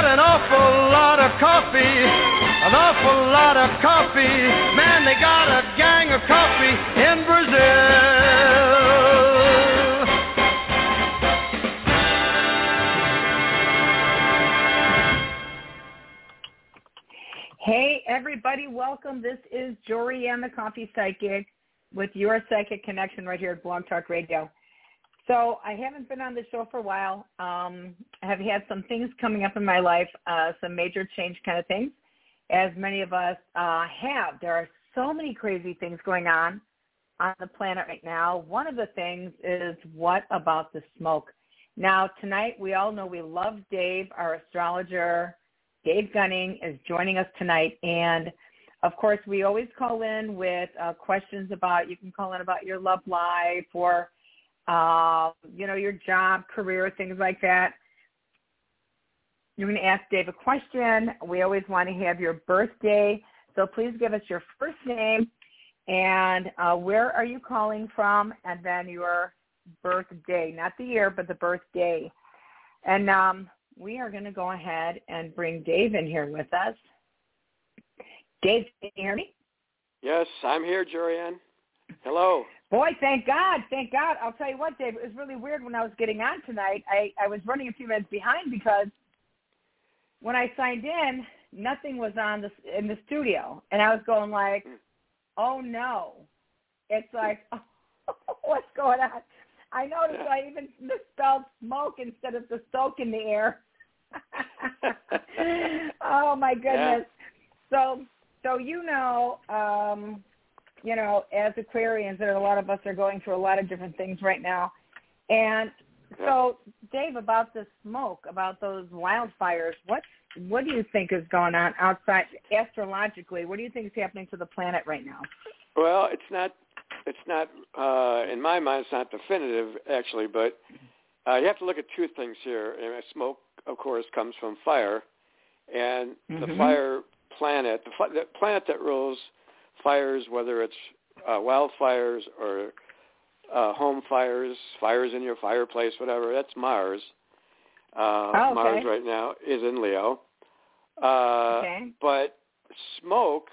got an awful lot of coffee, an awful lot of coffee. Man, they got a gang of coffee in Brazil. Hey, everybody, welcome. This is Jorianne, the Coffee Psychic, with your Psychic Connection right here at Blog Talk Radio. So I haven't been on the show for a while. Um, I have had some things coming up in my life, uh, some major change kind of things, as many of us uh, have. There are so many crazy things going on on the planet right now. One of the things is what about the smoke? Now, tonight, we all know we love Dave, our astrologer. Dave Gunning is joining us tonight. And, of course, we always call in with uh, questions about, you can call in about your love life or uh, you know, your job, career, things like that. You're going to ask Dave a question. We always want to have your birthday. So please give us your first name and uh, where are you calling from and then your birthday, not the year, but the birthday. And um, we are going to go ahead and bring Dave in here with us. Dave, can you hear me? Yes, I'm here, Jorianne. Hello. Boy, thank God, thank God. I'll tell you what, Dave, it was really weird when I was getting on tonight. I, I was running a few minutes behind because when I signed in, nothing was on the in the studio, and I was going like, "Oh no!" It's like, oh, "What's going on?" I noticed I even misspelled smoke instead of the soak in the air. oh my goodness! Yeah. So, so you know, um, you know, as Aquarians, there are a lot of us are going through a lot of different things right now. And so, Dave, about the smoke, about those wildfires, what what do you think is going on outside astrologically? What do you think is happening to the planet right now? Well, it's not it's not uh, in my mind. It's not definitive actually, but uh, you have to look at two things here. Smoke, of course, comes from fire, and mm-hmm. the fire planet, the, the planet that rules fires, whether it's uh, wildfires or uh, home fires, fires in your fireplace, whatever. That's Mars. Uh, oh, okay. Mars right now is in Leo. Uh, okay. But smoke,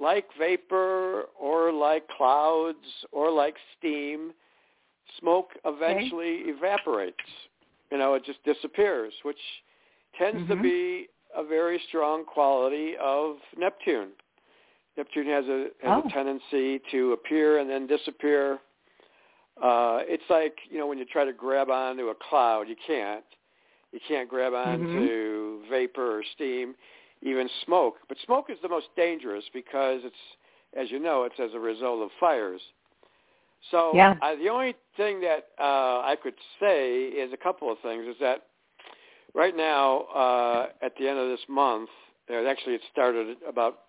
like vapor or like clouds or like steam, smoke eventually okay. evaporates. You know, it just disappears, which tends mm-hmm. to be a very strong quality of Neptune. Neptune has a has oh. a tendency to appear and then disappear. Uh, it's like you know when you try to grab onto a cloud, you can't. You can't grab onto mm-hmm. vapor or steam, even smoke. But smoke is the most dangerous because it's, as you know, it's as a result of fires. So yeah. uh, the only thing that uh, I could say is a couple of things. Is that right now uh, at the end of this month, uh, actually it started about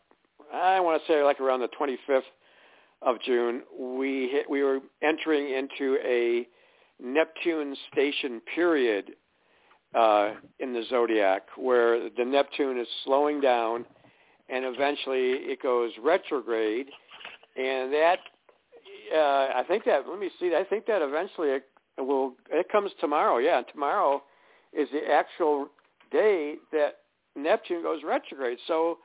I want to say like around the 25th of June, we hit, we were entering into a Neptune station period uh, in the zodiac, where the Neptune is slowing down, and eventually it goes retrograde, and that uh, I think that let me see, I think that eventually it will it comes tomorrow. Yeah, tomorrow is the actual day that Neptune goes retrograde. So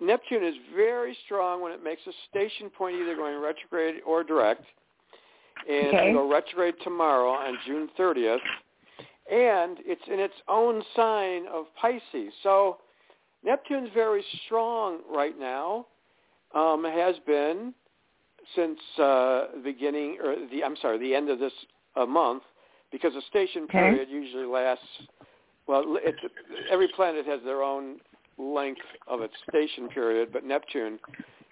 Neptune is very strong when it makes a station point either going retrograde or direct. And okay. it'll retrograde tomorrow on June 30th. And it's in its own sign of Pisces. So Neptune's very strong right now. Um, has been since uh, the beginning, or the I'm sorry, the end of this uh, month, because a station okay. period usually lasts. Well, it's, every planet has their own length of its station period, but Neptune,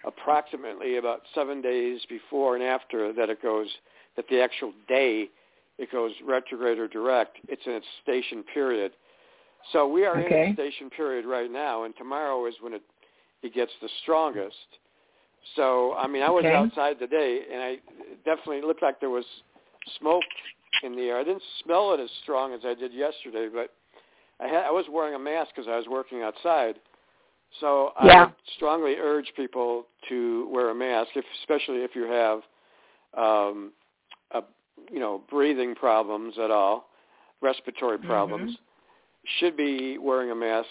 approximately about seven days before and after that it goes, that the actual day it goes retrograde or direct, it's in its station period. So we are okay. in its station period right now, and tomorrow is when it it gets the strongest. So I mean, I was okay. outside today, and I definitely looked like there was smoke in the air. I didn't smell it as strong as I did yesterday, but I, had, I was wearing a mask because I was working outside. So yeah. I strongly urge people to wear a mask, if, especially if you have, um, a, you know, breathing problems at all, respiratory problems. Mm-hmm. Should be wearing a mask.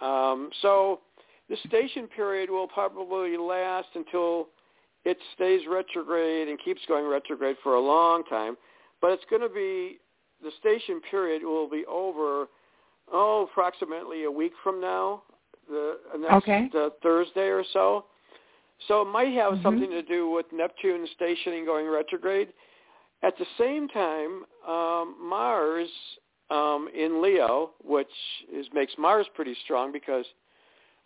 Um, so the station period will probably last until it stays retrograde and keeps going retrograde for a long time. But it's going to be the station period will be over oh, approximately a week from now, the next okay. uh, Thursday or so. So it might have mm-hmm. something to do with Neptune stationing going retrograde. At the same time, um, Mars um, in Leo, which is makes Mars pretty strong because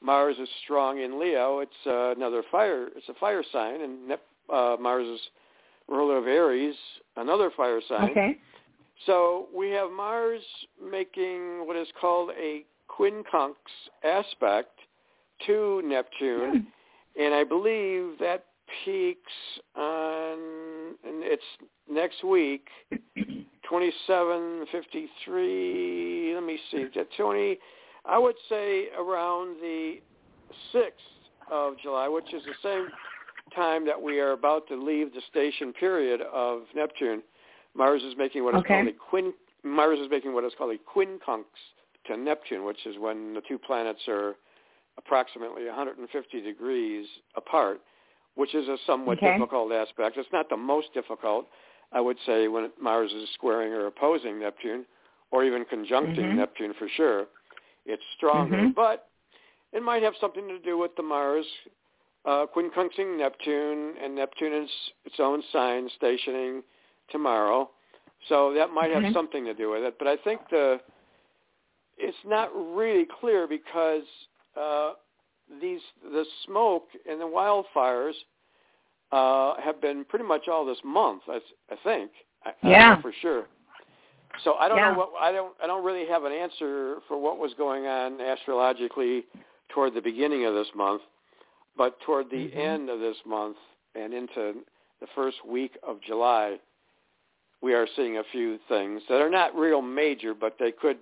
Mars is strong in Leo. It's uh, another fire. It's a fire sign, and Nep- uh, Mars is ruler of Aries, another fire sign. Okay. So we have Mars making what is called a quincunx aspect to Neptune, Hmm. and I believe that peaks on and it's next week, 2753. Let me see, Tony. I would say around the 6th of July, which is the same time that we are about to leave the station period of Neptune. Mars is making what is Okay. called a quin. Mars is making what is called a quincunx to Neptune, which is when the two planets are approximately 150 degrees apart, which is a somewhat Okay. difficult aspect. It's not the most difficult, I would say, when Mars is squaring or opposing Neptune, or even conjuncting Mhm. Neptune for sure. It's stronger, Mhm. but it might have something to do with the Mars uh, quincunxing Neptune, and Neptune is its own sign stationing tomorrow. So that might have Mhm. something to do with it. But I think the it's not really clear because uh, these the smoke and the wildfires uh, have been pretty much all this month. I, I think. I, I Yeah. know for sure. So I don't Yeah. know what I don't I don't really have an answer for what was going on astrologically toward the beginning of this month, but toward the Mhm. end of this month and into the first week of July, we are seeing a few things that are not real major, but they could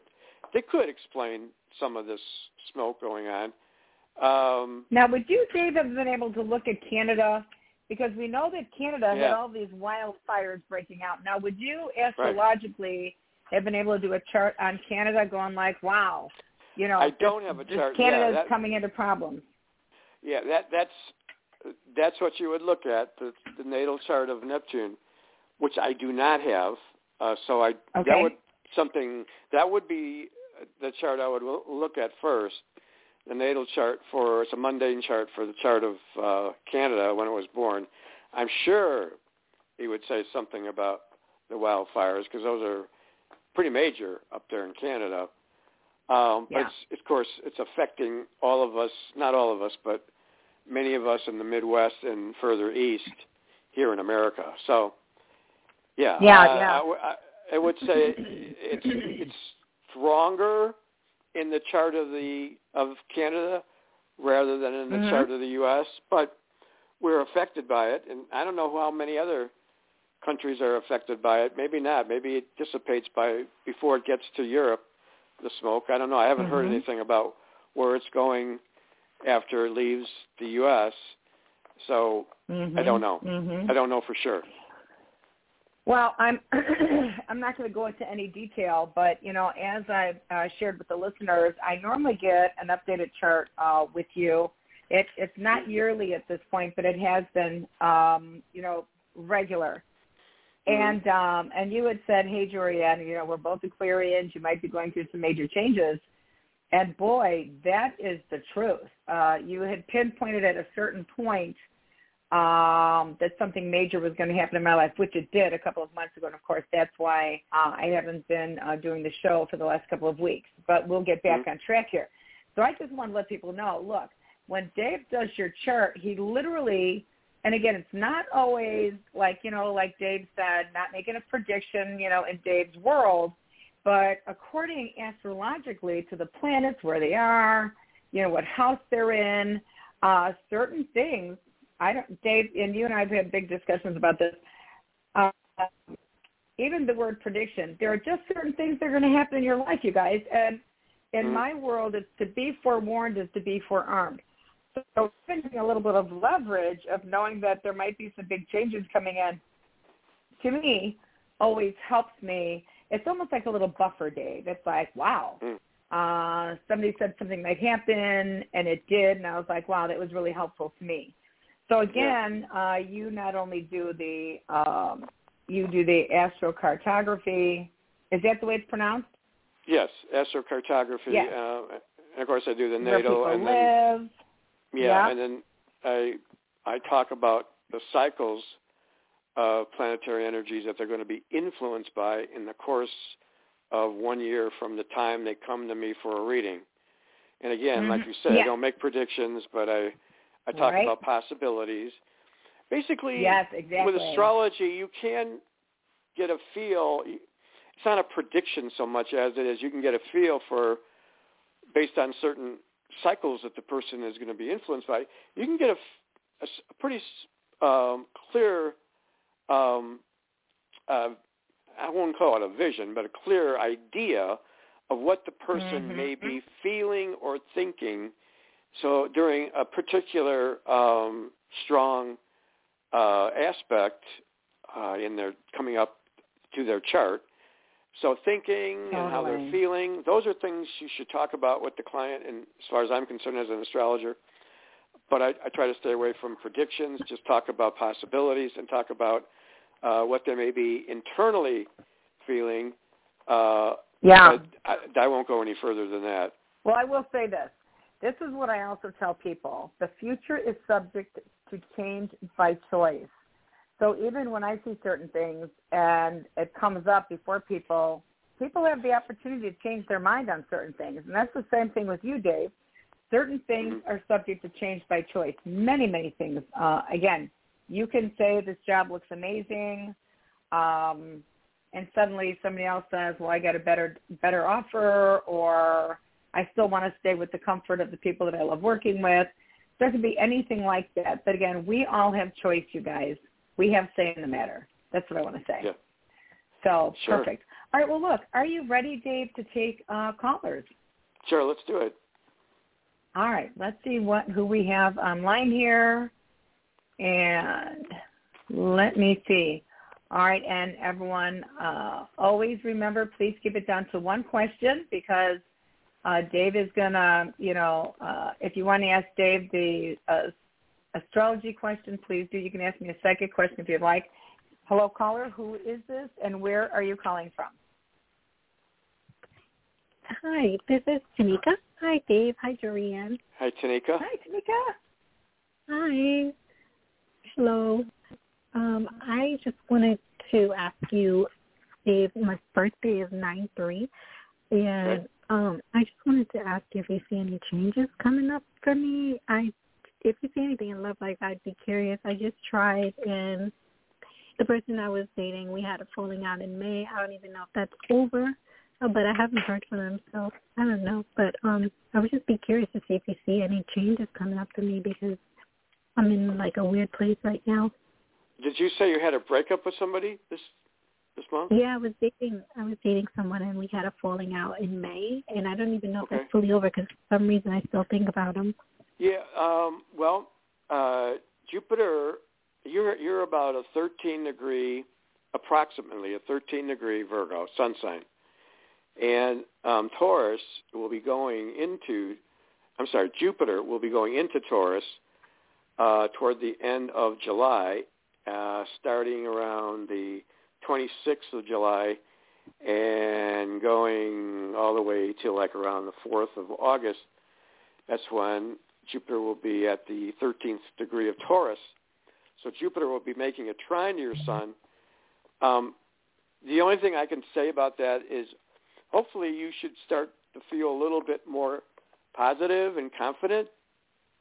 they could explain some of this smoke going on. Um, Now, would you, Dave, have been able to look at Canada because we know that Canada Yeah. had all these wildfires breaking out. Now, would you astrologically have been able to do a chart on Canada, going like, "Wow, you know, I this- don't have a this chart. Canada's yeah, coming into problems." yeah, that that's that's what you would look at the, the natal chart of Neptune, which I do not have. Uh, so I that would something that would be the chart I would look at first. The natal chart for it's a mundane chart for the chart of uh, Canada when it was born. I'm sure he would say something about the wildfires because those are pretty major up there in Canada. Um, but it's, of course, it's affecting all of us, not all of us, but many of us in the Midwest and further east here in America. So, yeah, Yeah, I, yeah. I I, I would say it's it's stronger in the chart of the of Canada rather than in the Mhm. chart of the U.S. But we're affected by it, and I don't know how many other countries are affected by it. Maybe not. Maybe it dissipates by before it gets to Europe. The smoke. I don't know. I haven't heard Mhm. anything about where it's going after it leaves the U.S. So I don't know. Mm-hmm. I don't know for sure. Well, I'm I'm not going to go into any detail, but you know, as I've uh, shared with the listeners, I normally get an updated chart uh, with you. It, it's not yearly at this point, but it has been, um, you know, regular. Mhm. And um, and you had said, hey, Jorianne, you know, we're both Aquarians. You might be going through some major changes. And boy, that is the truth. Uh, you had pinpointed at a certain point um, that something major was going to happen in my life, which it did a couple of months ago. And of course, that's why uh, I haven't been uh, doing the show for the last couple of weeks. But we'll get back Mhm. on track here. So I just want to let people know, look, when Dave does your chart, he literally, and again, it's not always like, you know, like Dave said, not making a prediction, you know, in Dave's world, but according astrologically to the planets, where they are, you know, what house they're in, uh, certain things I don't, Dave, and you and I have had big discussions about this. Uh, even the word prediction, there are just certain things that are going to happen in your life, you guys. And in Mhm. my world, it's to be forewarned is to be forearmed. So having a little bit of leverage of knowing that there might be some big changes coming in, to me, always helps me. It's almost like a little buffer, Dave. It's like, wow, Mm. uh, somebody said something might happen, and it did, and I was like, wow, that was really helpful to me. So again, uh, you not only do the um, you do the astrocartography. Is that the way it's pronounced? Yes, astrocartography. Yeah. Uh, and of course, I do the Where natal, people and then live. yeah, Yeah. and then I I talk about the cycles of planetary energies that they're going to be influenced by in the course of one year from the time they come to me for a reading. And again, like Mhm. you said, I don't make predictions, but I I talk Right. about possibilities. Basically, Yes, exactly. with astrology, you can get a feel. It's not a prediction so much as it is you can get a feel for, based on certain cycles that the person is going to be influenced by. You can get a pretty um, clear, um, uh, I won't call it a vision, but a clear idea of what the person Mhm. may be feeling or thinking. So during a particular um, strong uh, aspect uh, in their coming up to their chart. So thinking and how they're feeling, those are things you should talk about with the client. And as far as I'm concerned, as an astrologer, but I, I try to stay away from predictions. Just talk about possibilities and talk about uh, what they may be internally feeling. Uh, Yeah. I, I won't go any further than that. Well, I will say this. This is what I also tell people. The future is subject to change by choice. So even when I see certain things and it comes up before people, people have the opportunity to change their mind on certain things. And that's the same thing with you, Dave. Certain things are subject to change by choice. Many, many things. Uh, again, you can say this job looks amazing, um, and suddenly somebody else says, "Well, I got a better better offer," or I still want to stay with the comfort of the people that I love working with. There can be anything like that. But again, we all have choice, you guys. We have say in the matter. That's what I want to say. Yeah. So Sure. perfect. All right. Well, look, are you ready, Dave, to take uh, callers? Sure, let's do it. All right. Let's see what who we have online here. And let me see. All right, and everyone, uh, always remember, please keep it down to one question because uh, Dave is gonna, you know, uh, if you want to ask Dave the uh, astrology question, please do. You can ask me a psychic question if you'd like. Hello, caller. Who is this, and where are you calling from? Hi, this is Tanika. Hi, Dave. Hi, Jorianne. Hi, Tanika. Hi, Tanika. Hi. Hello. Um, I just wanted to ask you, Dave, my birthday is 9-3, and Okay. Um, I just wanted to ask if you see any changes coming up for me. I, If you see anything in love life, I'd be curious. I just tried, and the person I was dating, we had a falling out in May. I don't even know if that's over, uh, but I haven't heard from him, so I don't know. But um, I would just be curious to see if you see any changes coming up for me because I'm in like a weird place right now. Did you say you had a breakup with somebody this this month? Yeah, I was dating. I was dating someone, and we had a falling out in May, and I don't even know if Okay. that's fully over because for some reason I still think about him. Yeah. Um, well, uh, Jupiter, you're you're about a 13 degree, approximately a 13 degree Virgo sun sign, and um, Taurus will be going into. I'm sorry, Jupiter will be going into Taurus uh, toward the end of July, uh, starting around the 26th of July and going all the way till like around the 4th of August. That's when Jupiter will be at the 13th degree of Taurus. So Jupiter will be making a trine to your sun. Um, the only thing I can say about that is hopefully you should start to feel a little bit more positive and confident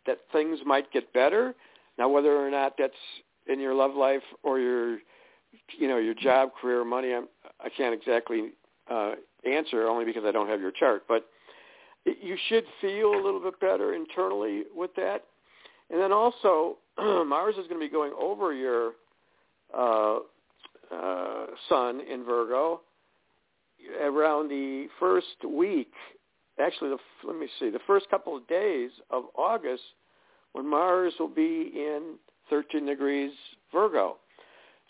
that things might get better. Now, whether or not that's in your love life or your, you know, your job, career, money, I'm, I can't exactly uh, answer only because I don't have your chart. But you should feel a little bit better internally with that. And then also, Mars is going to be going over your uh, uh, Sun in Virgo around the first week. Actually, the, let me see, the first couple of days of August when Mars will be in 13 degrees Virgo.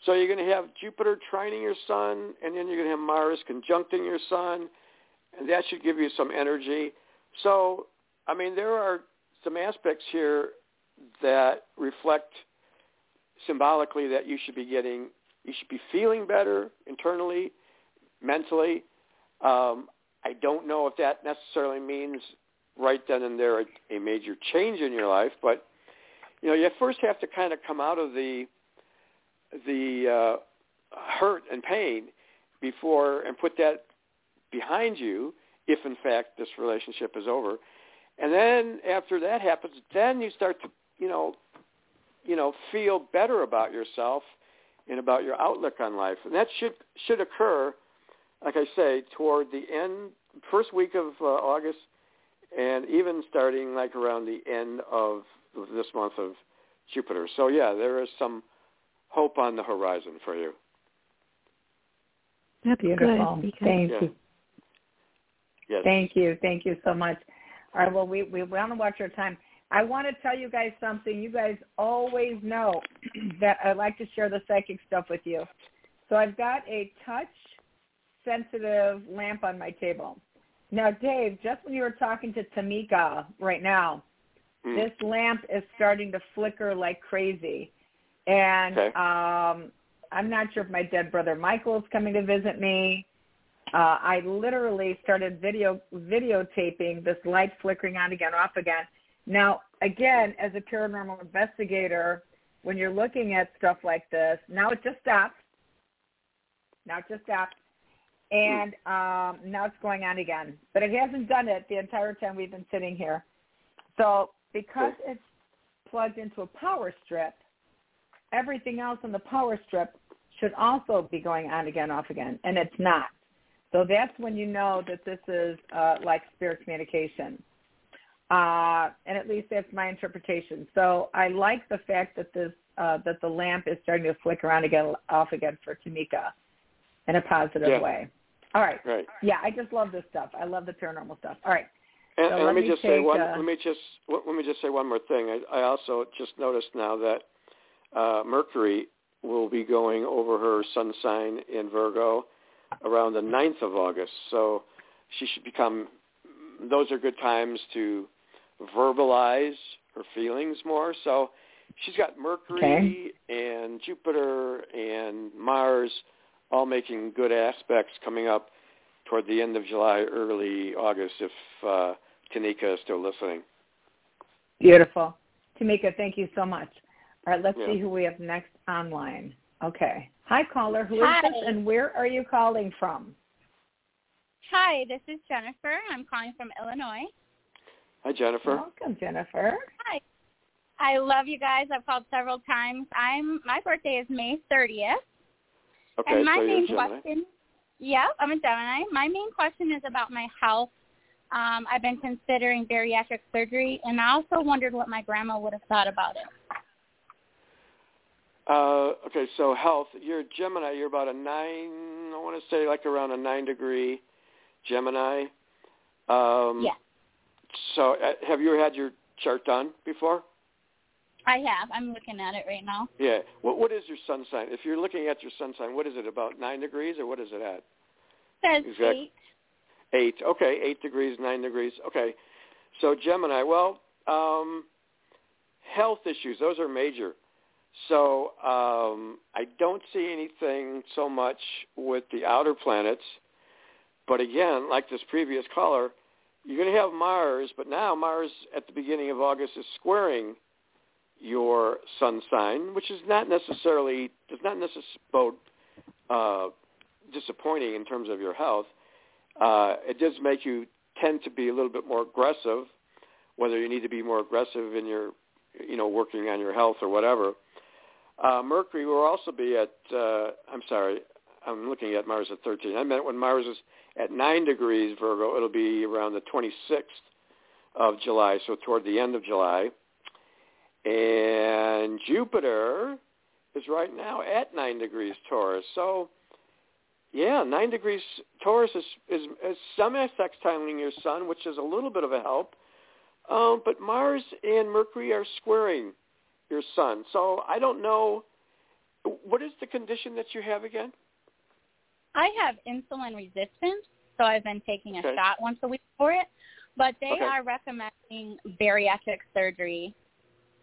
So you're going to have Jupiter trining your sun, and then you're going to have Mars conjuncting your sun, and that should give you some energy. So, I mean, there are some aspects here that reflect symbolically that you should be getting, you should be feeling better internally, mentally. Um, I don't know if that necessarily means right then and there a, a major change in your life, but you know, you first have to kind of come out of the the uh, hurt and pain before and put that behind you if in fact this relationship is over. And then after that happens, then you start to, you know, you know, feel better about yourself and about your outlook on life. And that should should occur, like I say, toward the end, first week of uh, August, and even starting like around the end of this month of Jupiter. So yeah, there is some hope on the horizon for you. That's Beautiful. good Thank Yeah. you. Yes. Thank you. Thank you so much. All right. Well, we, we want to watch our time. I want to tell you guys something. You guys always know that I like to share the psychic stuff with you. So I've got a touch sensitive lamp on my table. Now, Dave, just when you were talking to Tamika right now, Mm. this lamp is starting to flicker like crazy. And Okay. um, I'm not sure if my dead brother Michael is coming to visit me. Uh, I literally started video videotaping this light flickering on again, off again. Now, again, as a paranormal investigator, when you're looking at stuff like this, now it just stopped. Now it just stopped. And um, now it's going on again. But it hasn't done it the entire time we've been sitting here. So because it's plugged into a power strip, everything else on the power strip should also be going on again, off again, and it's not. So that's when you know that this is uh, like spirit communication. Uh, and at least that's my interpretation. So I like the fact that this uh, that the lamp is starting to flicker on again, off again for Tamika in a positive Yeah. way. All right. Right. Yeah, I just love this stuff. I love the paranormal stuff. All right. And, So and let let me me just say one. uh, let me just let me just say one more thing. I, I also just noticed now that uh, Mercury will be going over her sun sign in Virgo around the 9th of August. So she should become, those are good times to verbalize her feelings more. So she's got Mercury Okay. and Jupiter and Mars all making good aspects coming up toward the end of July, early August if uh, Tanika is still listening. Beautiful. Tamika, thank you so much. All right, let's Yeah. see who we have next online. Okay. Hi, caller. Who is Hi. this and where are you calling from? Hi, this is Jennifer. I'm calling from Illinois. Hi, Jennifer. Welcome, Jennifer. Hi. I love you guys. I've called several times. I'm my birthday is May 30th. Okay, and my so you're main Gemini. question Yeah, I'm a Gemini. My main question is about my health. Um, I've been considering bariatric surgery and I also wondered what my grandma would have thought about it. Uh, okay, so health. You're a Gemini. You're about a nine. I want to say like around a nine degree Gemini. Um, Yeah. So uh, have you had your chart done before? I have. I'm looking at it right now. Yeah. What What is your sun sign? If you're looking at your sun sign, what is it? About nine degrees, or what is it at? says Exact- eight. Eight. Okay, eight degrees, nine degrees. Okay. So Gemini. Well, um, health issues. Those are major. So um, I don't see anything so much with the outer planets. But again, like this previous caller, you're going to have Mars, but now Mars at the beginning of August is squaring your sun sign, which is not necessarily does not necessarily uh, disappointing in terms of your health. Uh, it does make you tend to be a little bit more aggressive, whether you need to be more aggressive in your, you know, working on your health or whatever. Uh, Mercury will also be at, uh, I'm sorry, I'm looking at Mars at 13. I meant when Mars is at 9 degrees Virgo, it'll be around the 26th of July, so toward the end of July. And Jupiter is right now at 9 degrees Taurus. So, yeah, 9 degrees Taurus is, is, is semi-sextiling your sun, which is a little bit of a help. Um, but Mars and Mercury are squaring your sun. So I don't know. What is the condition that you have again? I have insulin resistance, so I've been taking a Okay. shot once a week for it. But they Okay. are recommending bariatric surgery,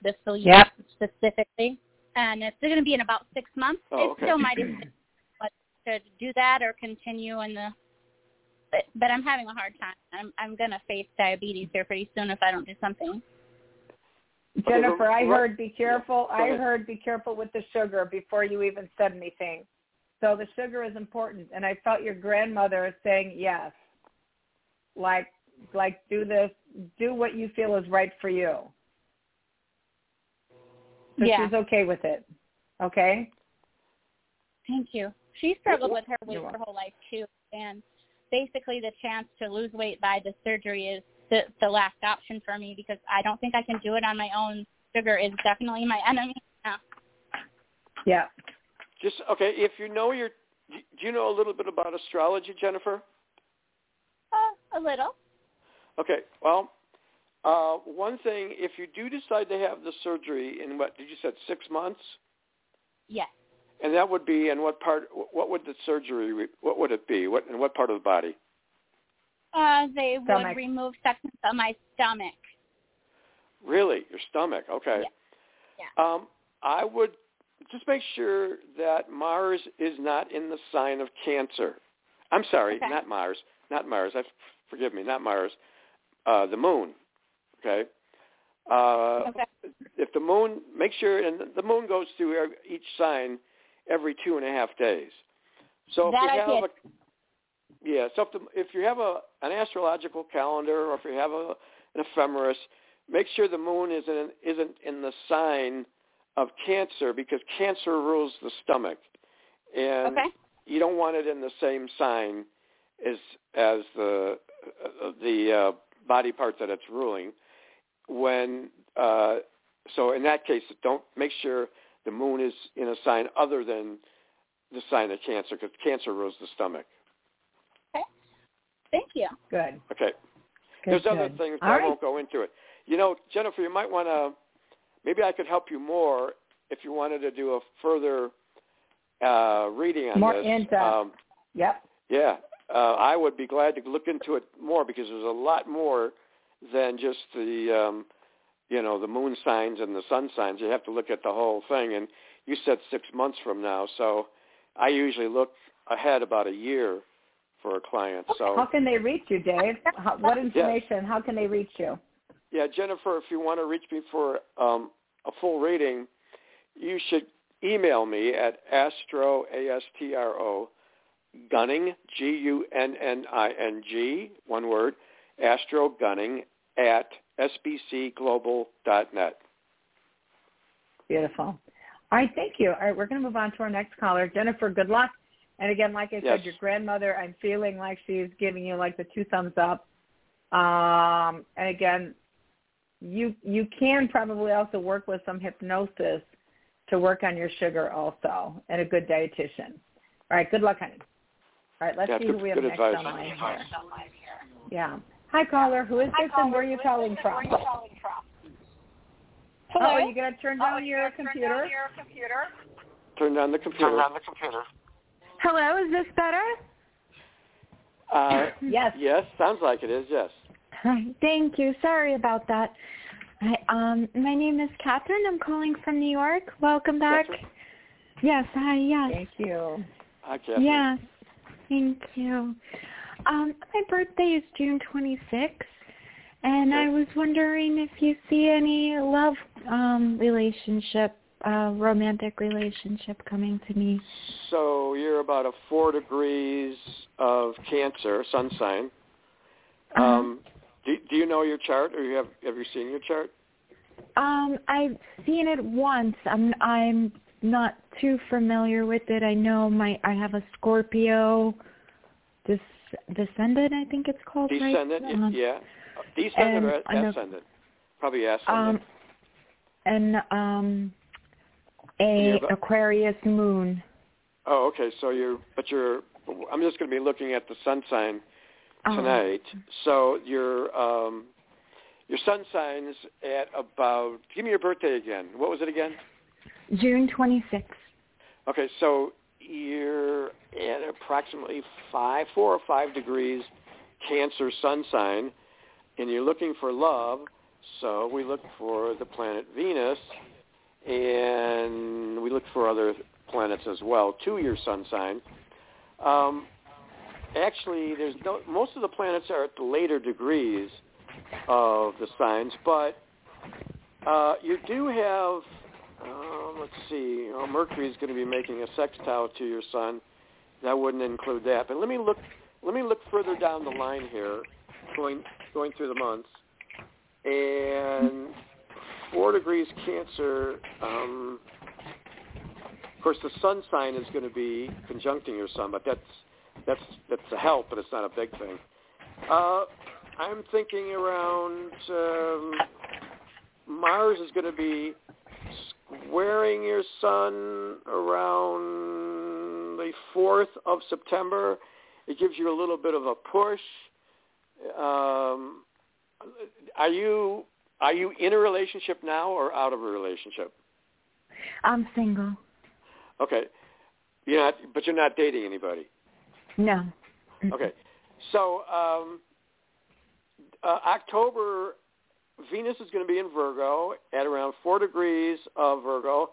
this will Yep. specifically, and it's going to be in about six months. Oh, it okay. still might be but to do that or continue in the. But, but I'm having a hard time. I'm I'm going to face diabetes here pretty soon if I don't do something. Jennifer, I heard be careful. I heard be careful with the sugar before you even said anything. So the sugar is important, and I felt your grandmother is saying yes, like like do this, do what you feel is right for you. So Yeah. she's okay with it. Okay. Thank you. She struggled with her weight her whole life too, and basically the chance to lose weight by the surgery is the, the last option for me because I don't think I can do it on my own. Sugar is definitely my enemy. now. Yeah. Just okay. If you know your, do you know a little bit about astrology, Jennifer? Uh, a little. Okay. Well, uh, one thing, if you do decide to have the surgery in what did you said six months, Yes. and that would be in what part? What would the surgery? What would it be? What in what part of the body? Uh, they Stomach. would remove sections of my stomach. Really, your stomach? Okay. Yeah. Um, I would just make sure that Mars is not in the sign of Cancer. I'm sorry, Okay. not Mars, not Mars. I, forgive me, not Mars. Uh, the Moon. Okay. Uh, Okay. If the Moon, make sure, and the Moon goes through each sign every two and a half days. So if That you I have did. a yeah, so if, the, if you have a an astrological calendar or if you have a an ephemeris, make sure the moon isn't isn't in the sign of Cancer because Cancer rules the stomach, and Okay. you don't want it in the same sign as as the uh, the uh, body part that it's ruling. When uh, so in that case, don't make sure the moon is in a sign other than the sign of Cancer because Cancer rules the stomach. Thank you. Good. Okay. Good, There's other things, but All I right. won't go into it. You know, Jennifer, you might want to, maybe I could help you more if you wanted to do a further uh, reading on More this, into- um, Yep. yeah, uh, I would be glad to look into it more because there's a lot more than just the, um, you know, the moon signs and the sun signs. You have to look at the whole thing. And you said six months from now, so I usually look ahead about a year for a client. So How can they reach you, Dave? How, what information? How can they reach you? Yeah, Jennifer, if you want to reach me for um, a full reading, you should email me at astro, A-S-T-R-O, gunning, G-U-N-N-I-N-G, one word, astro gunning at sbcglobal.net. Beautiful. All right, thank you. All right, we're going to move on to our next caller. Jennifer, good luck. And again, like I Yes. said, your grandmother, I'm feeling like she's giving you like the two thumbs up. Um, and again, you you can probably also work with some hypnosis to work on your sugar also, and a good dietitian. All right, good luck, honey. All right, let's Yeah, see good- who we have next advice. on line here. Yeah. Hi, caller. Who is this and where are you calling from? Hello. Oh, you got to turn down your computer. Turn down the computer. Turn down the computer. Hello, is this better? Uh, Yes. yes, sounds like it is, yes. Hi, thank you. Sorry about that. Hi, um, my name is Catherine. I'm calling from New York. Welcome back. Catherine? Yes, hi, yes. Thank you. Hi, Catherine. Yes, thank you. Um, my birthday is June 26th, and I was wondering if you see any love um, relationship, uh, romantic relationship coming to me. So you're about a four degrees of Cancer, sun sign. Uh-huh. Um, do, do you know your chart, or you have have you seen your chart? Um, I've seen it once. I'm I'm not too familiar with it. I know my I have a Scorpio des, descendant, I think it's called, right? Descendant, y- Um, yeah. Descendant or and know- ascendant? Probably ascendant. Um, and um, a Yeah, Aquarius moon. oh, okay. So you're, but you're. I'm just going to be looking at the sun sign Um, tonight. So your um, your sun signs at about. Give me your birthday again. What was it again? June 26th. Okay, so you're at approximately five, four or five degrees Cancer sun sign, and you're looking for love. So we look for the planet Venus, and we look for other planets as well to your sun sign. Um, actually, there's no, most of the planets are at the later degrees of the signs, but uh, you do have um, let's see. Know, Mercury is going to be making a sextile to your sun. That wouldn't include that. But let me look. Let me look further down the line here, going going through the months. And four degrees Cancer. Um, of course, the sun sign is going to be conjuncting your sun, but that's that's that's a help, but it's not a big thing. Uh, I'm thinking around um, Mars is going to be squaring your sun around the 4th of September. It gives you a little bit of a push. Um, are you are you in a relationship now or out of a relationship? I'm single. Okay, you're not, but you're not dating anybody. No. Okay, so um, uh, October Venus is going to be in Virgo at around 4 degrees of Virgo.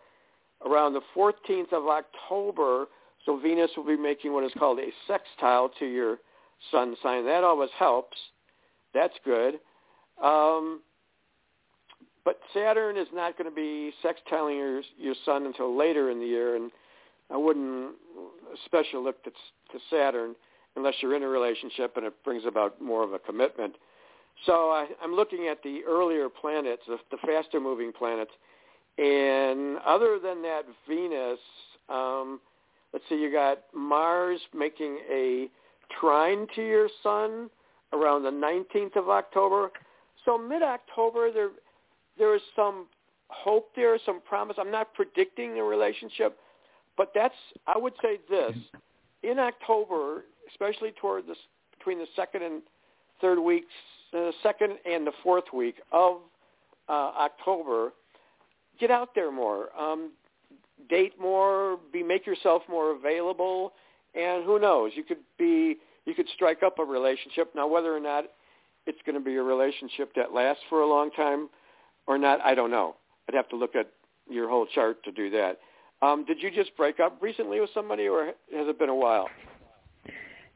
Around the 14th of October, so Venus will be making what is called a sextile to your sun sign. That always helps. That's good. Um, but Saturn is not going to be sextiling your, your sun until later in the year, and I wouldn't especially look to, to Saturn unless you're in a relationship and it brings about more of a commitment. So I, I'm looking at the earlier planets, the, the faster moving planets, and other than that, Venus. Um, let's see, you got Mars making a trine to your Sun around the 19th of October. So mid-October, there there is some hope there, some promise. I'm not predicting a relationship, but that's I would say this in October, especially toward this between the second and third weeks, the second and the fourth week of uh, October, get out there more. Um, date more, be make yourself more available, and who knows, you could be you could strike up a relationship. Now, whether or not it's going to be a relationship that lasts for a long time or not, I don't know. I'd have to look at your whole chart to do that. Um, did you just break up recently with somebody, or has it been a while?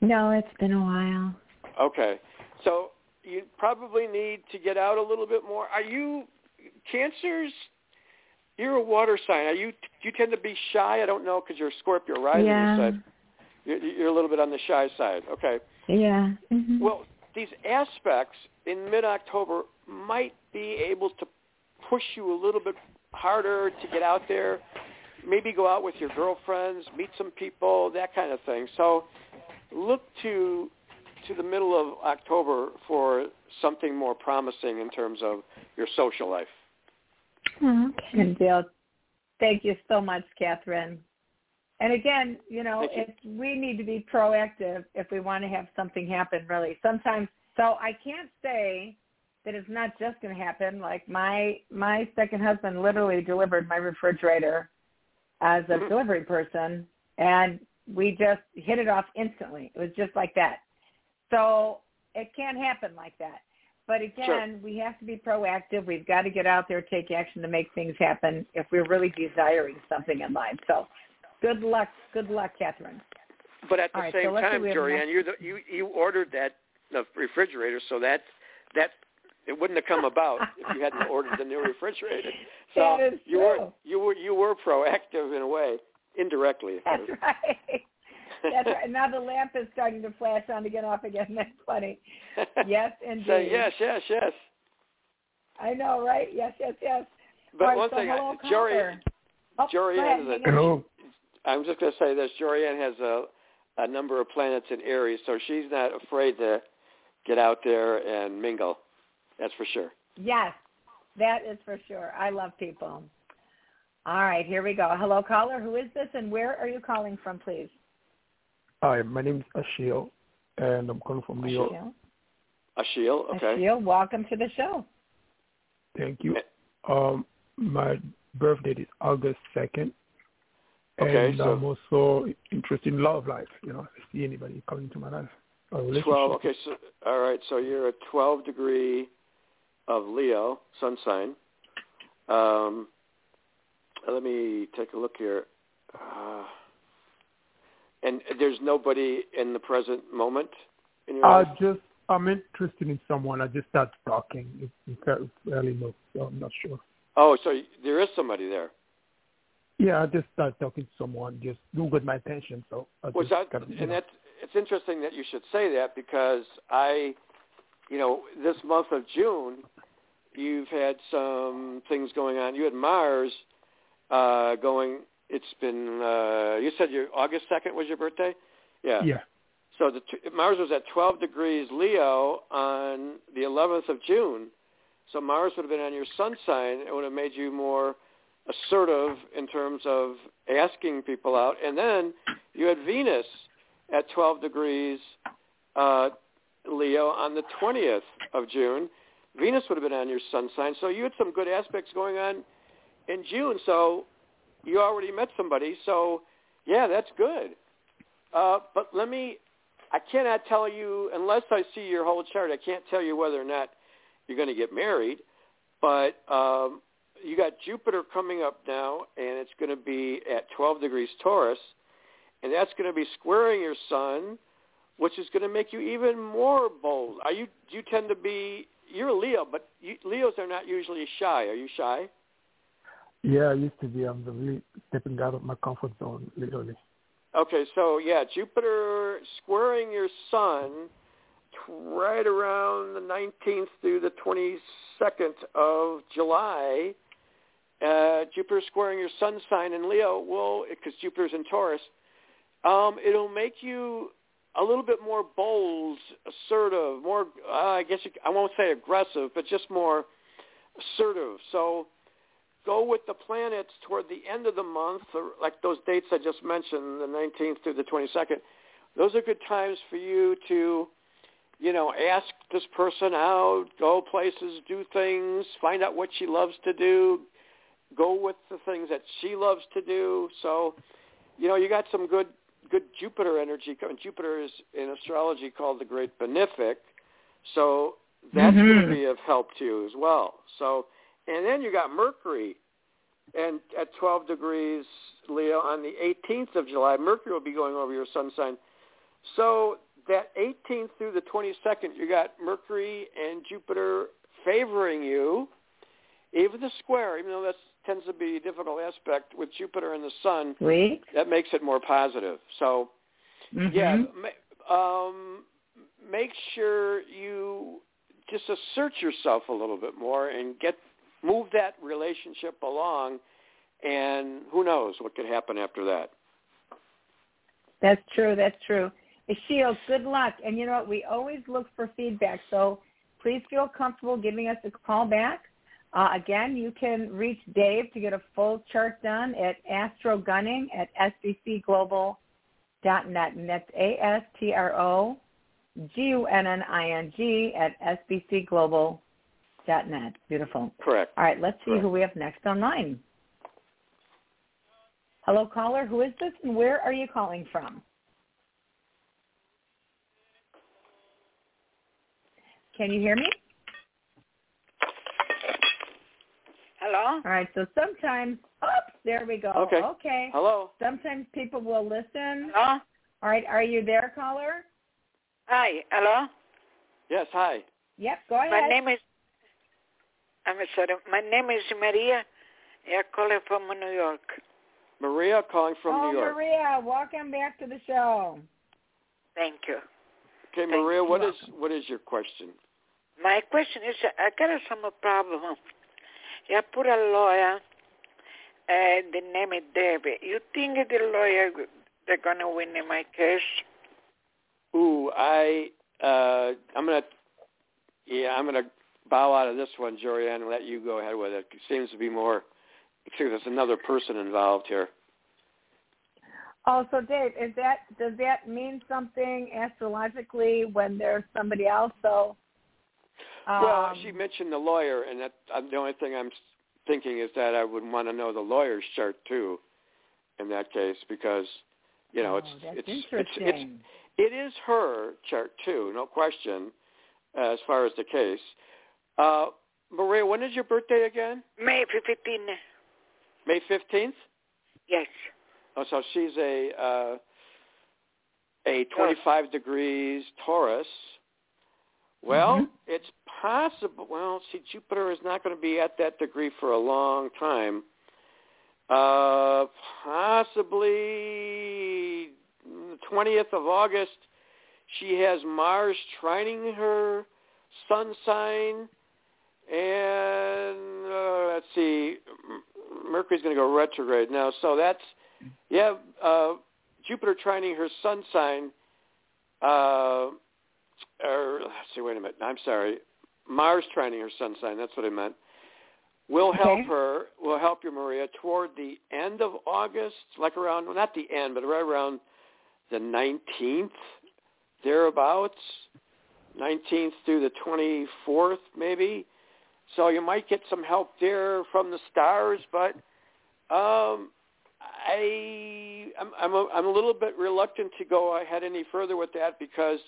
No, it's been a while. Okay, so you probably need to get out a little bit more. Are you cancers? You're a water sign. Are you? Do you tend to be shy? I don't know because you're a Scorpio rising. Yeah. You're, you're a little bit on the shy side. Okay. Yeah. hmm Well, these aspects in mid-October might be able to push you a little bit harder to get out there. Maybe go out with your girlfriends, meet some people, that kind of thing. So look to to the middle of October for something more promising in terms of your social life. Mm-hmm. Okay. Good deal. Thank you so much, Catherine. And again, you know, you. it's, we need to be proactive if we want to have something happen. Really, sometimes. So I can't say that it's not just going to happen. Like my my second husband literally delivered my refrigerator as a Mhm. delivery person, and we just hit it off instantly. It was just like that. So it can't happen like that. But again, we have to be proactive. We've got to get out there, take action to make things happen if we're really desiring something in life. So good luck. Good luck, Catherine. But at the All right, same let's time, Jorianne, you you you ordered that the refrigerator, so that that it wouldn't have come about if you hadn't ordered the new refrigerator. So That is you were you were you were proactive in a way, indirectly. That's right. That's right. Now the lamp is starting to flash on again, off again. That's funny. Yes, indeed. Say yes, yes, yes. I know, right? Yes, yes, yes. But All right, one so thing, I- hello, uh, Jorianne, caller. Oh, Jorianne go ahead, is a- hang on. Hello. I'm just going to say this. Jorianne has a a number of planets in Aries, so she's not afraid to get out there and mingle. That's for sure. Yes, that is for sure. I love people. All right, here we go. Hello, caller. Who is this, and where are you calling from, please? Hi, my name is Ashil, and I'm calling from New York. Ashil. Ashil, okay. Ashil, welcome to the show. Thank you. Um, my birth date is August second, Okay, and so- I'm also interested in love life. You know, I see anybody coming to my life. Twelve. Okay, so all right. So you're a twelve degree of Leo, sun sign. Um, let me take a look here. Uh, and there's nobody in the present moment in your I life. just I'm interested in someone. I just start talking. It's, low, so I'm not sure. Oh, so there is somebody there. Yeah, I just start talking to someone. Just don't my attention. So I just that, gotta, you and know. it's interesting that you should say that because I, you know, this month of June, you've had some things going on. You had Mars uh, going. It's been. Uh, you said your August second was your birthday. Yeah. yeah. So the t- Mars was at 12 degrees Leo on the 11th of June. So Mars would have been on your sun sign. It would have made you more assertive in terms of asking people out. And then you had Venus at 12 degrees uh, Leo on the 20th of June. Venus would have been on your sun sign. So you had some good aspects going on in June. So you already met somebody. So yeah, that's good. Uh, but let me, I cannot tell you, unless I see your whole chart, I can't tell you whether or not you're going to get married. But um, you got Jupiter coming up now, and it's going to be at 12 degrees Taurus, and that's going to be squaring your sun, which is going to make you even more bold. Are you? Do you tend to be? You're a Leo, but you, Leos are not usually shy. Are you shy? Yeah, I used to be. I'm really stepping out of my comfort zone, literally. Okay, so yeah, Jupiter squaring your sun right around the 19th through the 22nd of July. Uh, Jupiter squaring your sun sign in Leo will, because Jupiter's in Taurus, um, it'll make you a little bit more bold, assertive, more, uh, I guess you, I won't say aggressive, but just more assertive. So go with the planets toward the end of the month, or like those dates I just mentioned, the 19th through the 22nd. Those are good times for you to, you know, ask this person out, go places, do things, find out what she loves to do, go with the things that she loves to do. So, you know, you got some good good Jupiter energy. Coming. Jupiter is in astrology called the Great Benefic, so that's mm-hmm. going to be of help to you as well. So, and then you got Mercury, and at 12 degrees Leo on the 18th of July, Mercury will be going over your sun sign. So that 18th through the 22nd, you got Mercury and Jupiter favoring you. Even the square, even though that tends to be a difficult aspect with Jupiter and the Sun, that makes it more positive. So, mm-hmm. yeah, um, make sure you just assert yourself a little bit more and get move that relationship along. And who knows what could happen after that. That's true. That's true. Shields, good luck. And you know what? We always look for feedback. So please feel comfortable giving us a call back. Uh, again, you can reach Dave to get a full chart done at astrogunning at sbcglobal.net. And that's A-S-T-R-O-G-U-N-N-I-N-G at sbcglobal.net. Beautiful. Correct. All right, let's see Correct. who we have next online. Hello, caller. Who is this and where are you calling from? Can you hear me? Hello? All right, so sometimes, oops, there we go. Okay. Okay. Hello. Sometimes people will listen. Hello? All right, are you there, caller? Hi. Hello? Yes. Hi. Yep, go ahead. My name is, I'm sorry, my name is Maria. I'm calling from New York. Maria calling from oh, New York. Maria, welcome back to the show. Thank you. Okay, Thank Maria, you. what is Welcome. what is your question? My question is, I got a some problem. I put a lawyer, uh, the name is David. You think the lawyer, they're going to win in my case? Ooh, I uh I'm gonna yeah, I'm gonna bow out of this one, Jorianne, and let you go ahead with it. It seems to be more because there's another person involved here. Oh, so Dave, is that does that mean something astrologically when there's somebody else? So, um, well, she mentioned the lawyer, and that uh, the only thing I'm thinking is that I would want to know the lawyer's chart too, in that case, because you know oh, it's that's it's, it's it's it is her chart too, no question, uh, as far as the case. Uh, Maria, when is your birthday again? May 15th. May fifteenth. Yes. Oh, so she's a uh, a 25 degrees Taurus. Well, Mhm. it's possible. Well, see, Jupiter is not going to be at that degree for a long time. Uh, possibly the 20th of August, she has Mars trining her sun sign, and uh, let's see, Mercury's going to go retrograde now. So that's yeah, uh, Jupiter trining her sun sign. Uh, or let's see, wait a minute. I'm sorry, Mars trining her sun sign. That's what I meant. We'll help Okay. her. Will help you, Maria, toward the end of August, like around well, not the end, but right around the 19th, thereabouts. 19th through the 24th, maybe. So you might get some help there from the stars, but um, I I'm I'm a, I'm a little bit reluctant to go ahead any further with that because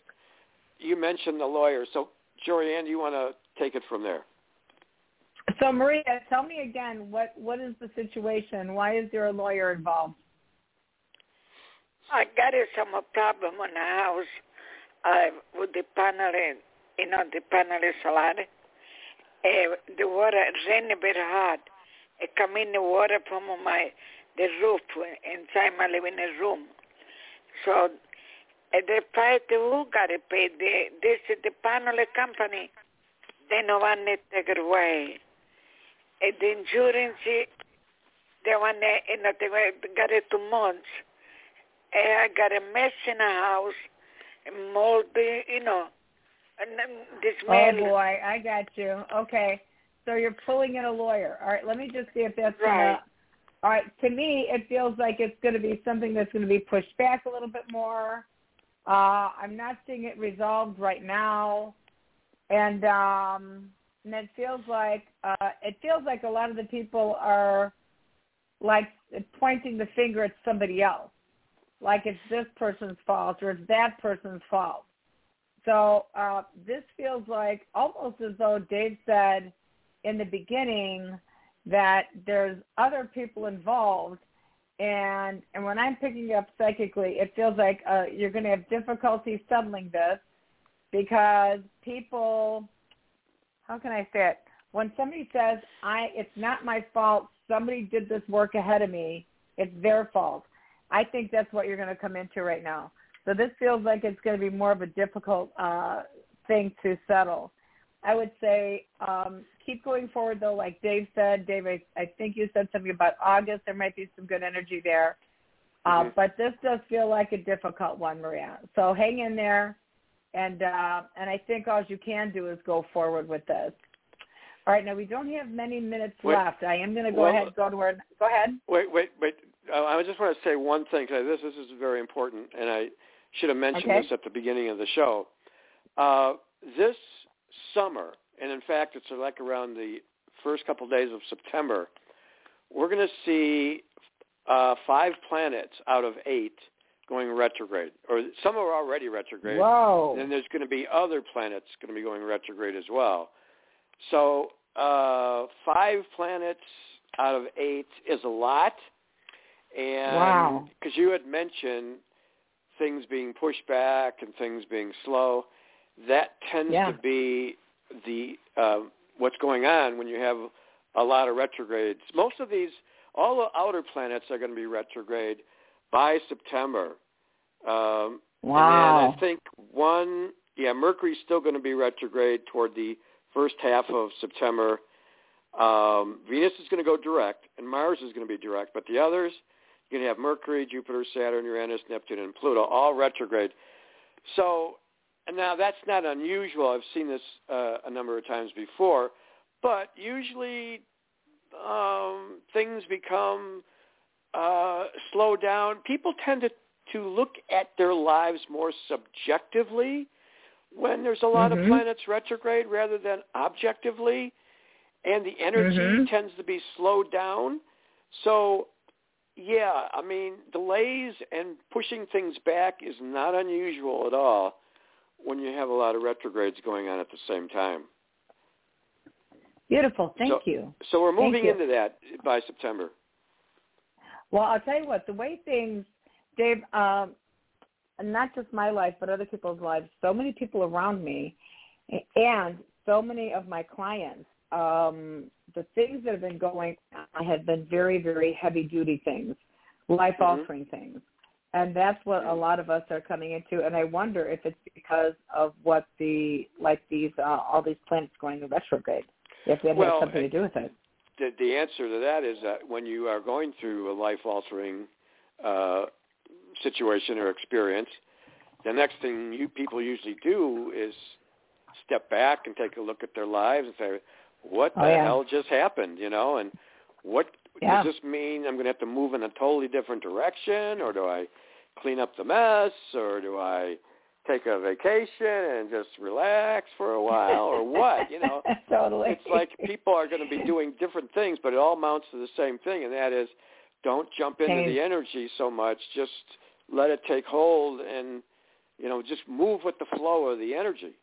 you mentioned the lawyer. So, Jorianne, do you want to take it from there? So Maria, tell me again what what is the situation? Why is there a lawyer involved? I got some problem on the house uh, with the panel, you know, the panel solar. Uh, the water rain very hard. It come in the water from my the roof inside my living room. So who got to pay. The, this is the panel company. They no want to take it away. And the insurance, they want to, eh, you eh, know, they got it two months. And I got a mess in the house, moldy, you know, and this Oh boy, I got you. Okay, so you're pulling in a lawyer. All right, let me just see if that's Right. gonna. All right, to me, it feels like it's going to be something that's going to be pushed back a little bit more. Uh, I'm not seeing it resolved right now, and um, and it feels like uh, it feels like a lot of the people are like pointing the finger at somebody else, like it's this person's fault or it's that person's fault. So uh, this feels like almost as though Dave said in the beginning that there's other people involved and and when I'm picking up psychically, it feels like uh, you're going to have difficulty settling this because people, how can I say it? When somebody says, "I, it's not my fault. Somebody did this work ahead of me. It's their fault." I think that's what you're going to come into right now. So this feels like it's going to be more of a difficult uh, thing to settle. I would say um, keep going forward though, like Dave said. Dave, I, I think you said something about August. There might be some good energy there. Uh, mm-hmm. But this does feel like a difficult one, Maria. So hang in there, and uh, and I think all you can do is go forward with this. All right, now we don't have many minutes wait, left. I am going to go well, ahead go to where. Go ahead. Wait, wait, wait. Uh, I just want to say one thing. Cause this this is very important, and I should have mentioned okay. this at the beginning of the show. Uh, this summer, and in fact, it's like around the first couple of days of September, we're going to see uh, five planets out of eight going retrograde, or some are already retrograde. Whoa! And there's going to be other planets going to be going retrograde as well. So uh, five planets out of eight is a lot. And wow. because you had mentioned things being pushed back and things being slow, that tends yeah. to be the uh, what's going on when you have a lot of retrogrades. Most of these, all the outer planets are going to be retrograde by September. Um, wow. And I think one, yeah, Mercury's still going to be retrograde toward the first half of September. Um, Venus is going to go direct, and Mars is going to be direct, but the others, you're going to have Mercury, Jupiter, Saturn, Uranus, Neptune, and Pluto, all retrograde. So and now that's not unusual. I've seen this uh, a number of times before, but usually um, things become uh, slow down. People tend to to look at their lives more subjectively when there's a lot mm-hmm. of planets retrograde rather than objectively, and the energy mm-hmm. tends to be slowed down. So yeah, I mean, delays and pushing things back is not unusual at all when you have a lot of retrogrades going on at the same time. Beautiful. Thank so, you. So we're moving into that by September. Well, I'll tell you what, the way things, Dave, um, not just my life, but other people's lives, so many people around me and so many of my clients, um, the things that have been going on have been very, very heavy duty things, life altering mm-hmm. things. And that's what a lot of us are coming into. And I wonder if it's because of what the, like these, uh, all these planets going in retrograde, if that well, has something to do with it. The, the answer to that is that when you are going through a life-altering uh, situation or experience, the next thing you people usually do is step back and take a look at their lives and say, "What oh, the yeah. hell just happened?" You know, and what yeah. does this mean? I'm going to have to move in a totally different direction, or do I clean up the mess or do I take a vacation and just relax for a while or what? You know, totally. It's like people are going to be doing different things, but it all amounts to the same thing, and that is don't jump into the energy so much. Just let it take hold and you know just move with the flow of the energy.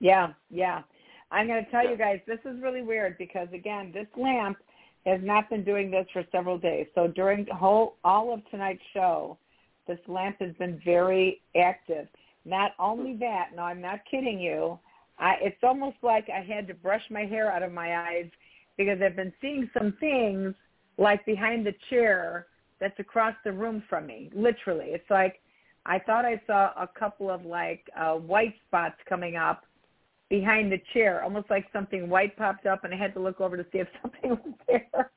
Yeah, yeah. I'm going to tell Yeah. you guys, this is really weird because again, this lamp has not been doing this for several days. So during the whole all of tonight's show, this lamp has been very active. Not only that, no, I'm not kidding you. I, it's almost like I had to brush my hair out of my eyes because I've been seeing some things like behind the chair that's across the room from me. Literally, it's like I thought I saw a couple of like uh, white spots coming up behind the chair, almost like something white popped up, and I had to look over to see if something was there.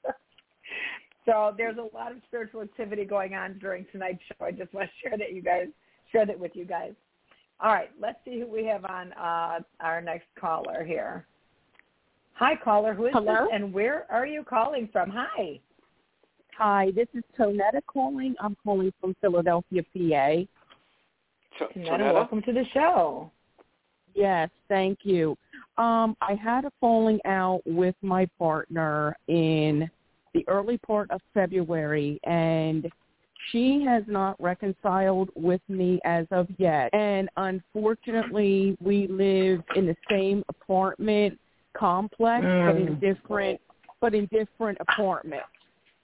So there's a lot of spiritual activity going on during tonight's show. I just want to share that you guys share that with you guys. All right, let's see who we have on uh, our next caller here. Hi, caller. Who is Hello? this, and where are you calling from? Hi. Hi, this is Tonetta calling. I'm calling from Philadelphia, PA. Tonetta, welcome to the show. Yes, thank you. Um, I had a falling out with my partner in the early part of February, and she has not reconciled with me as of yet. And unfortunately, we live in the same apartment complex, but in Mm. different, but in different apartments.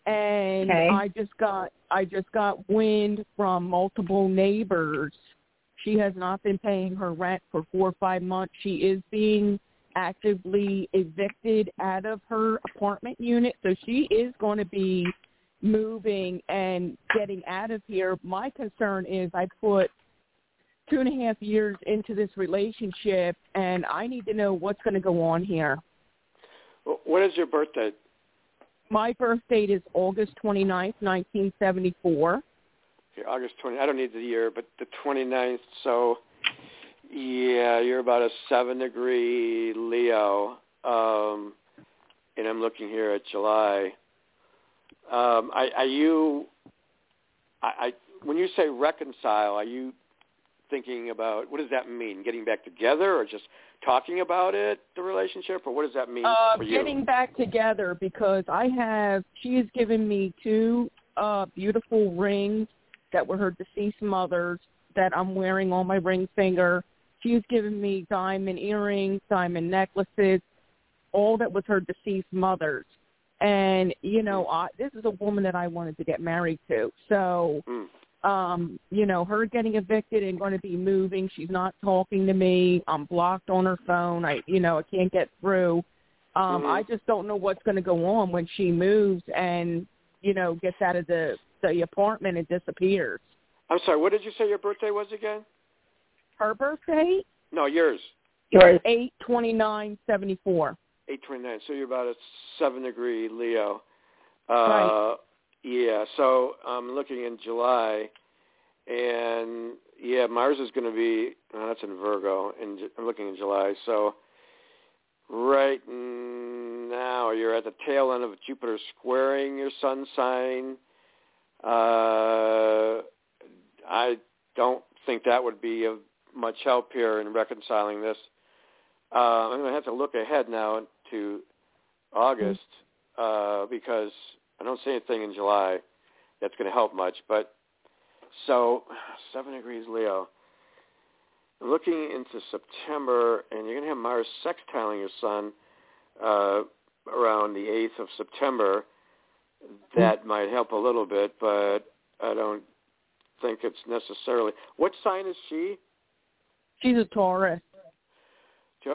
And Okay. I just got, I just got wind from multiple neighbors. She has not been paying her rent for four or five months. She is being actively evicted out of her apartment unit, so she is going to be moving and getting out of here. My concern is I put two and a half years into this relationship, and I need to know what's going to go on here. Wh- What is your birthday? My birth date is August twenty ninth, 1974. Okay, August 20. I don't need the year, but the 29th. So, yeah, you're about a seven degree Leo. Um, and I'm looking here at July. Um, I, are you? I, I when you say reconcile, are you thinking about what does that mean? Getting back together, or just talking about it, the relationship, or what does that mean Uh, for you? getting back together because I have, she has given me two uh, beautiful rings that were her deceased mother's that I'm wearing on my ring finger. She's given me diamond earrings, diamond necklaces, all that was her deceased mother's. And, you know, I, this is a woman that I wanted to get married to. So, Mm. um, you know, her getting evicted and going to be moving. She's not talking to me. I'm blocked on her phone. I, you know, I can't get through. Um, Mhm. I just don't know what's going to go on when she moves and, you know, gets out of the the apartment and disappears. I'm sorry. What did you say your birthday was again? Her birthday, No, yours. Yours. eight twenty nine seventy four. 829. So you're about a seven degree Leo. Uh, Right. Yeah. So I'm looking in July, and yeah, Mars is going to be. Oh, that's in Virgo, and I'm looking in July. So right now you're at the tail end of Jupiter squaring your Sun sign. Uh, I don't think that would be of much help here in reconciling this. Uh, I'm going to have to look ahead now to August uh, because I don't see anything in July that's going to help much. But so seven degrees Leo. Looking into September, and you're going to have Mars sextiling your Sun uh, around the 8th of September. That might help a little bit, but I don't think it's necessarily. What sign is she? She's a Taurus.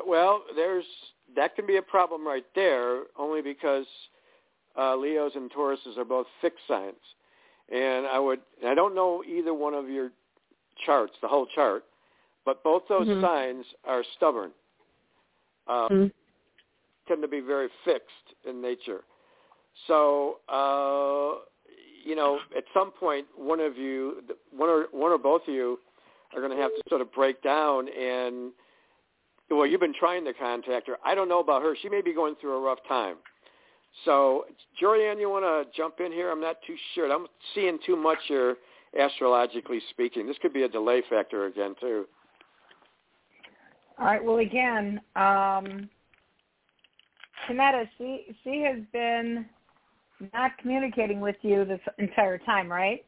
Well, there's that can be a problem right there, only because uh, Leos and Tauruses are both fixed signs, and I would I don't know either one of your charts, the whole chart, but both those Mhm. signs are stubborn. Uh, Mhm. Tend to be very fixed in nature. So, uh, you know, at some point, one of you, one or one or both of you, are going to have to sort of break down and. Well, you've been trying to contact her. I don't know about her. She may be going through a rough time. So, Jorianne, you want to jump in here? I'm not too sure. I'm seeing too much here, astrologically speaking. This could be a delay factor again, too. All right. Well, again, um, Tanetta, she she has been not communicating with you this entire time, right?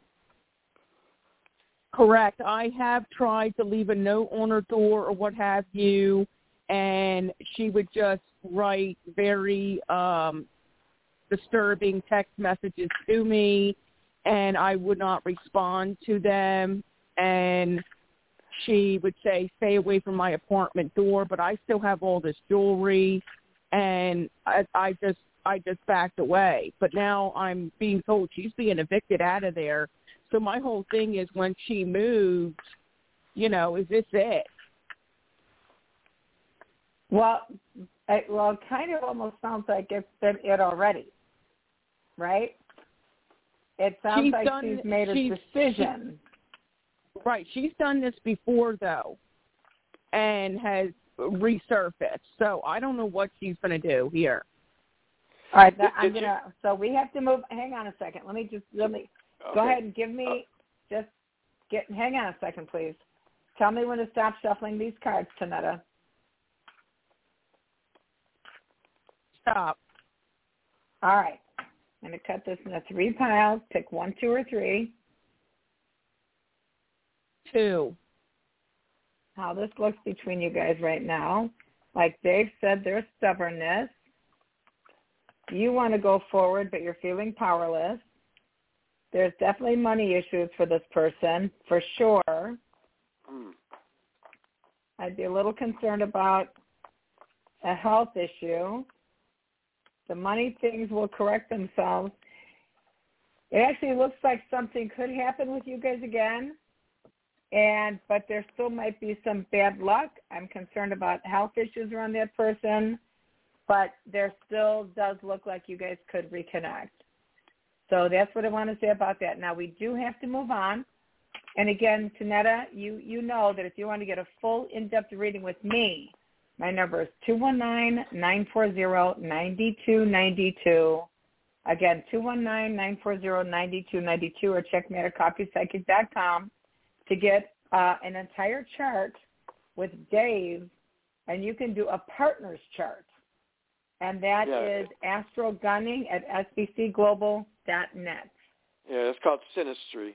Correct. I have tried to leave a note on her door or what have you, and she would just write very um, disturbing text messages to me, and I would not respond to them. And she would say, "Stay away from my apartment door," but I still have all this jewelry, and I, I just I just backed away. But now I'm being told she's being evicted out of there. So my whole thing is when she moves, you know, is this it? Well, it, well, it kind of almost sounds like it's been it already, right? It sounds She's like done- she's made a she's- decision. Right. She's done this before though, and has resurfaced. So I don't know what she's going to do here. All right, I'm gonna. So we have to move. Hang on a second. Let me just let me go ahead and give me uh, just get. Hang on a second, please. Tell me when to stop shuffling these cards, Tanetta. Stop. All right. I'm going to cut this into three piles. Pick one, two, or three. Two. How this looks between you guys right now. Like Dave said, there's stubbornness. You want to go forward, but you're feeling powerless. There's definitely money issues for this person, for sure. Hmm. I'd be a little concerned about a health issue. The money things will correct themselves. It actually looks like something could happen with you guys again. And but there still might be some bad luck. I'm concerned about health issues around that person, but there still does look like you guys could reconnect. So that's what I want to say about that. Now we do have to move on. And again, Tanetta, you you know that if you want to get a full in-depth reading with me, my number is two one nine nine four zero ninety two ninety two. Again, two one nine nine four zero ninety two ninety two, or check me at coffeepsychic.com to get uh, an entire chart with Dave, and you can do a partner's chart. And that Yeah. is Astro Gunning at sbcglobal.net. Yeah, it's called synastry.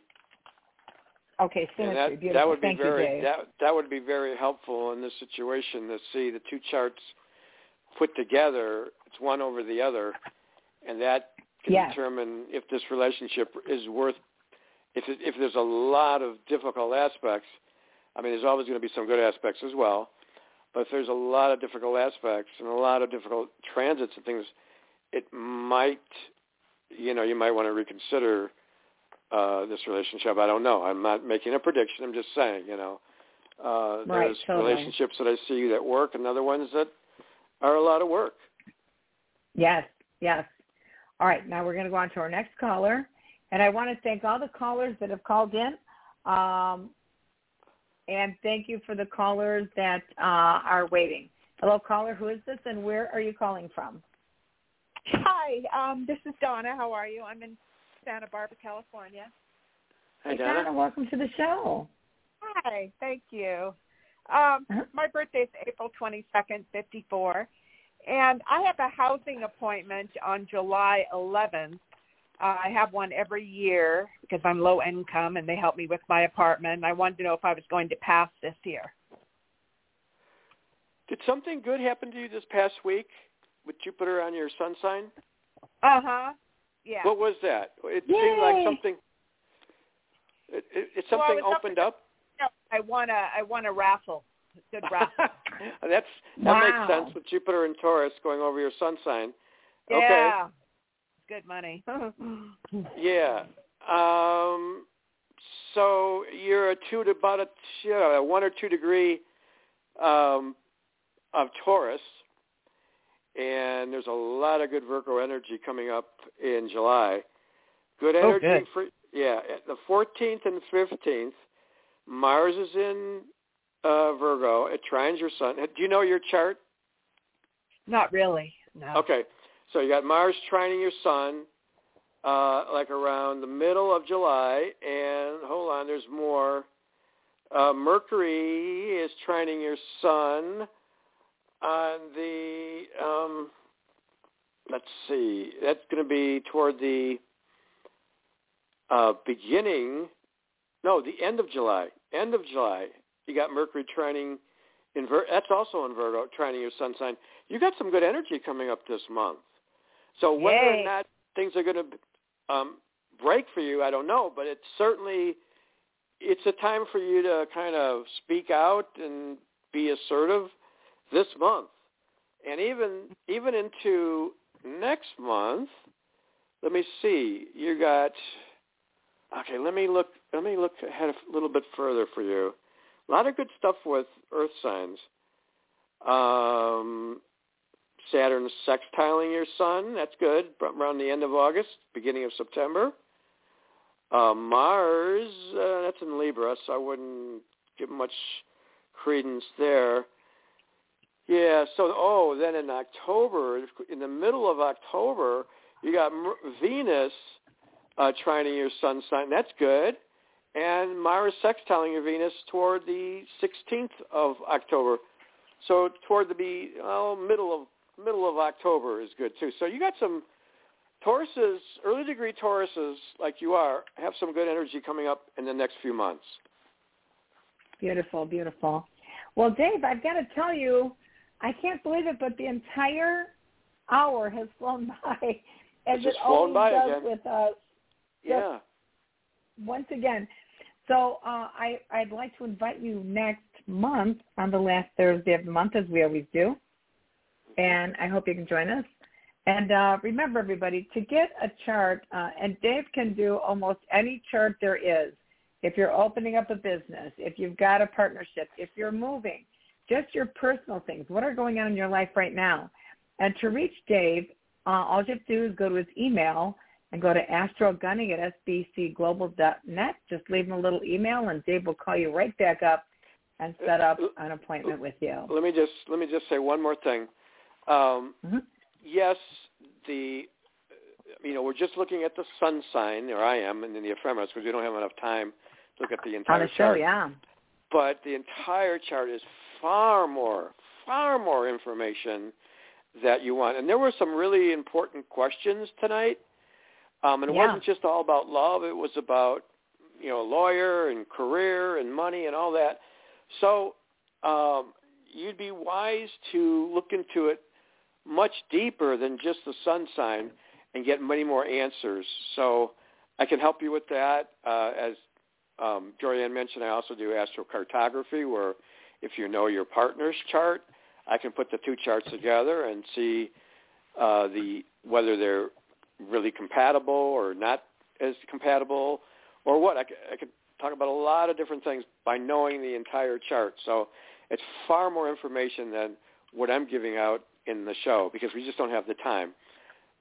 Okay, Symmetry. that Beautiful. that would be Thank very you, Dave. that that would be very helpful in this situation to see the two charts put together. It's one over the other, and that can Yes. determine if this relationship is worth. If it, if there's a lot of difficult aspects, I mean, there's always going to be some good aspects as well. But if there's a lot of difficult aspects and a lot of difficult transits and things, it might, you know, you might want to reconsider uh, this relationship. I don't know. I'm not making a prediction. I'm just saying, you know, uh, Right, there's totally. relationships that I see that work and other ones that are a lot of work. Yes, yes. All right, now we're going to go on to our next caller. And I want to thank all the callers that have called in. Um, and thank you for the callers that uh, are waiting. Hello, caller. Who is this and where are you calling from? Hi, um, this is Donna. How are you? I'm in Santa Barbara, California. Hey, Donna, Donna. welcome to the show. Hi, thank you. Um, Uh-huh. my birthday is April 22nd, 54, and I have a housing appointment on July 11th. Uh, I have one every year because I'm low income and they help me with my apartment. I wanted to know if I was going to pass this year. Did something good happen to you this past week with Jupiter on your sun sign? Uh huh. Yeah. What was that? It seemed like something. It, it, it something was opened up. No, I won a I want a raffle. Good raffle. That's that Wow. makes sense with Jupiter and Taurus going over your sun sign. Okay. Yeah. Good money. Yeah. Um, so you're a two to about a two, uh, one or two degree um, of Taurus, and there's a lot of good Virgo energy coming up in July. Good Oh, energy good. for yeah. The 14th and 15th, Mars is in uh, Virgo. It trines your sun. Do you know your chart? Not really. No. Okay, so you got Mars trining your sun, uh, like around the middle of July, and hold on, there's more. Uh, Mercury is trining your sun on the. Um, let's see, that's going to be toward the uh, beginning. No, the end of July. End of July. You got Mercury trining in Vir- that's also in Virgo, trining your sun sign. You got some good energy coming up this month. So whether Yay. or not things are going to um, break for you, I don't know, but it's certainly it's a time for you to kind of speak out and be assertive this month, and even even into next month. Let me see. You got okay. Let me look. Let me look ahead a little bit further for you. A lot of good stuff with Earth signs. Um, Saturn sextiling your sun. That's good. Around the end of August, beginning of September. Uh, Mars, uh, that's in Libra, so I wouldn't give much credence there. Yeah, so, oh, then in October, in the middle of October, you got Venus uh, trining your sun sign. That's good. And Mars sextiling your Venus toward the 16th of October. So toward the be well, middle of middle of October is good too. So you got some Tauruses, early degree Tauruses like you are, have some good energy coming up in the next few months. Beautiful, beautiful. Well, Dave, I've got to tell you, I can't believe it, but the entire hour has flown by, as it always does again. with us. Yeah. Once again, so uh, I I'd like to invite you next month on the last Thursday of the month, as we always do, and I hope you can join us. And uh, remember, everybody, to get a chart, uh, and Dave can do almost any chart there is. If you're opening up a business, if you've got a partnership, if you're moving, just your personal things. What are going on in your life right now? And to reach Dave, uh, all you have to do is go to his email and go to astrogunning at sbcglobal.net. Just leave him a little email, and Dave will call you right back up and set up an appointment with you. Let me just let me just say one more thing. Um, Mm-hmm. Yes, the you know we're just looking at the sun sign, or I am, and then the ephemeris because we don't have enough time to look at the entire On the show, chart. yeah. But the entire chart is far more, far more information that you want. And there were some really important questions tonight. Um, and it Yeah. wasn't just all about love. It was about, you know, lawyer and career and money and all that. So um, you'd be wise to look into it much deeper than just the sun sign and get many more answers. So I can help you with that. Uh, as um, Jorianne mentioned, I also do astrocartography where if you know your partner's chart, I can put the two charts together and see uh, the whether they're really compatible or not as compatible or what. I I could talk about a lot of different things by knowing the entire chart. So it's far more information than what I'm giving out in the show because we just don't have the time.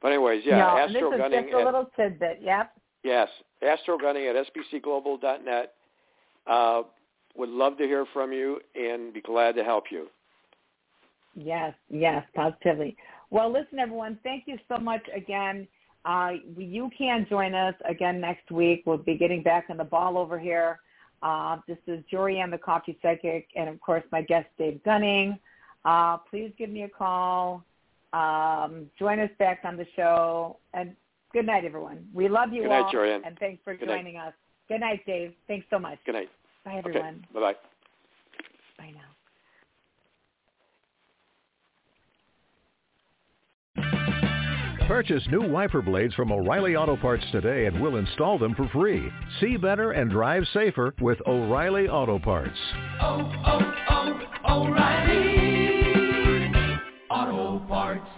But anyways, yeah, no, and Astro this is Gunning just a at- little tidbit. Yep. Yes, Astro Gunning at sbcglobal.net. Uh, would love to hear from you and be glad to help you. Yes, yes, positively. Well, listen, everyone, thank you so much again. Uh, you can join us again next week. We'll be getting back on the ball over here. Uh, this is Jorianne, the Coffee Psychic, and of course my guest, Dave Gunning. Uh, please give me a call. Um, join us back on the show. And good night, everyone. We love you Good night, all. Jorianne. And thanks for Good night. joining us. Good night, Dave. Thanks so much. Good night. Bye, everyone. Okay. Bye-bye. Bye now. Purchase new wiper blades from O'Reilly Auto Parts today and we'll install them for free. See better and drive safer with O'Reilly Auto Parts. Oh, oh, oh, O'Reilly Parts.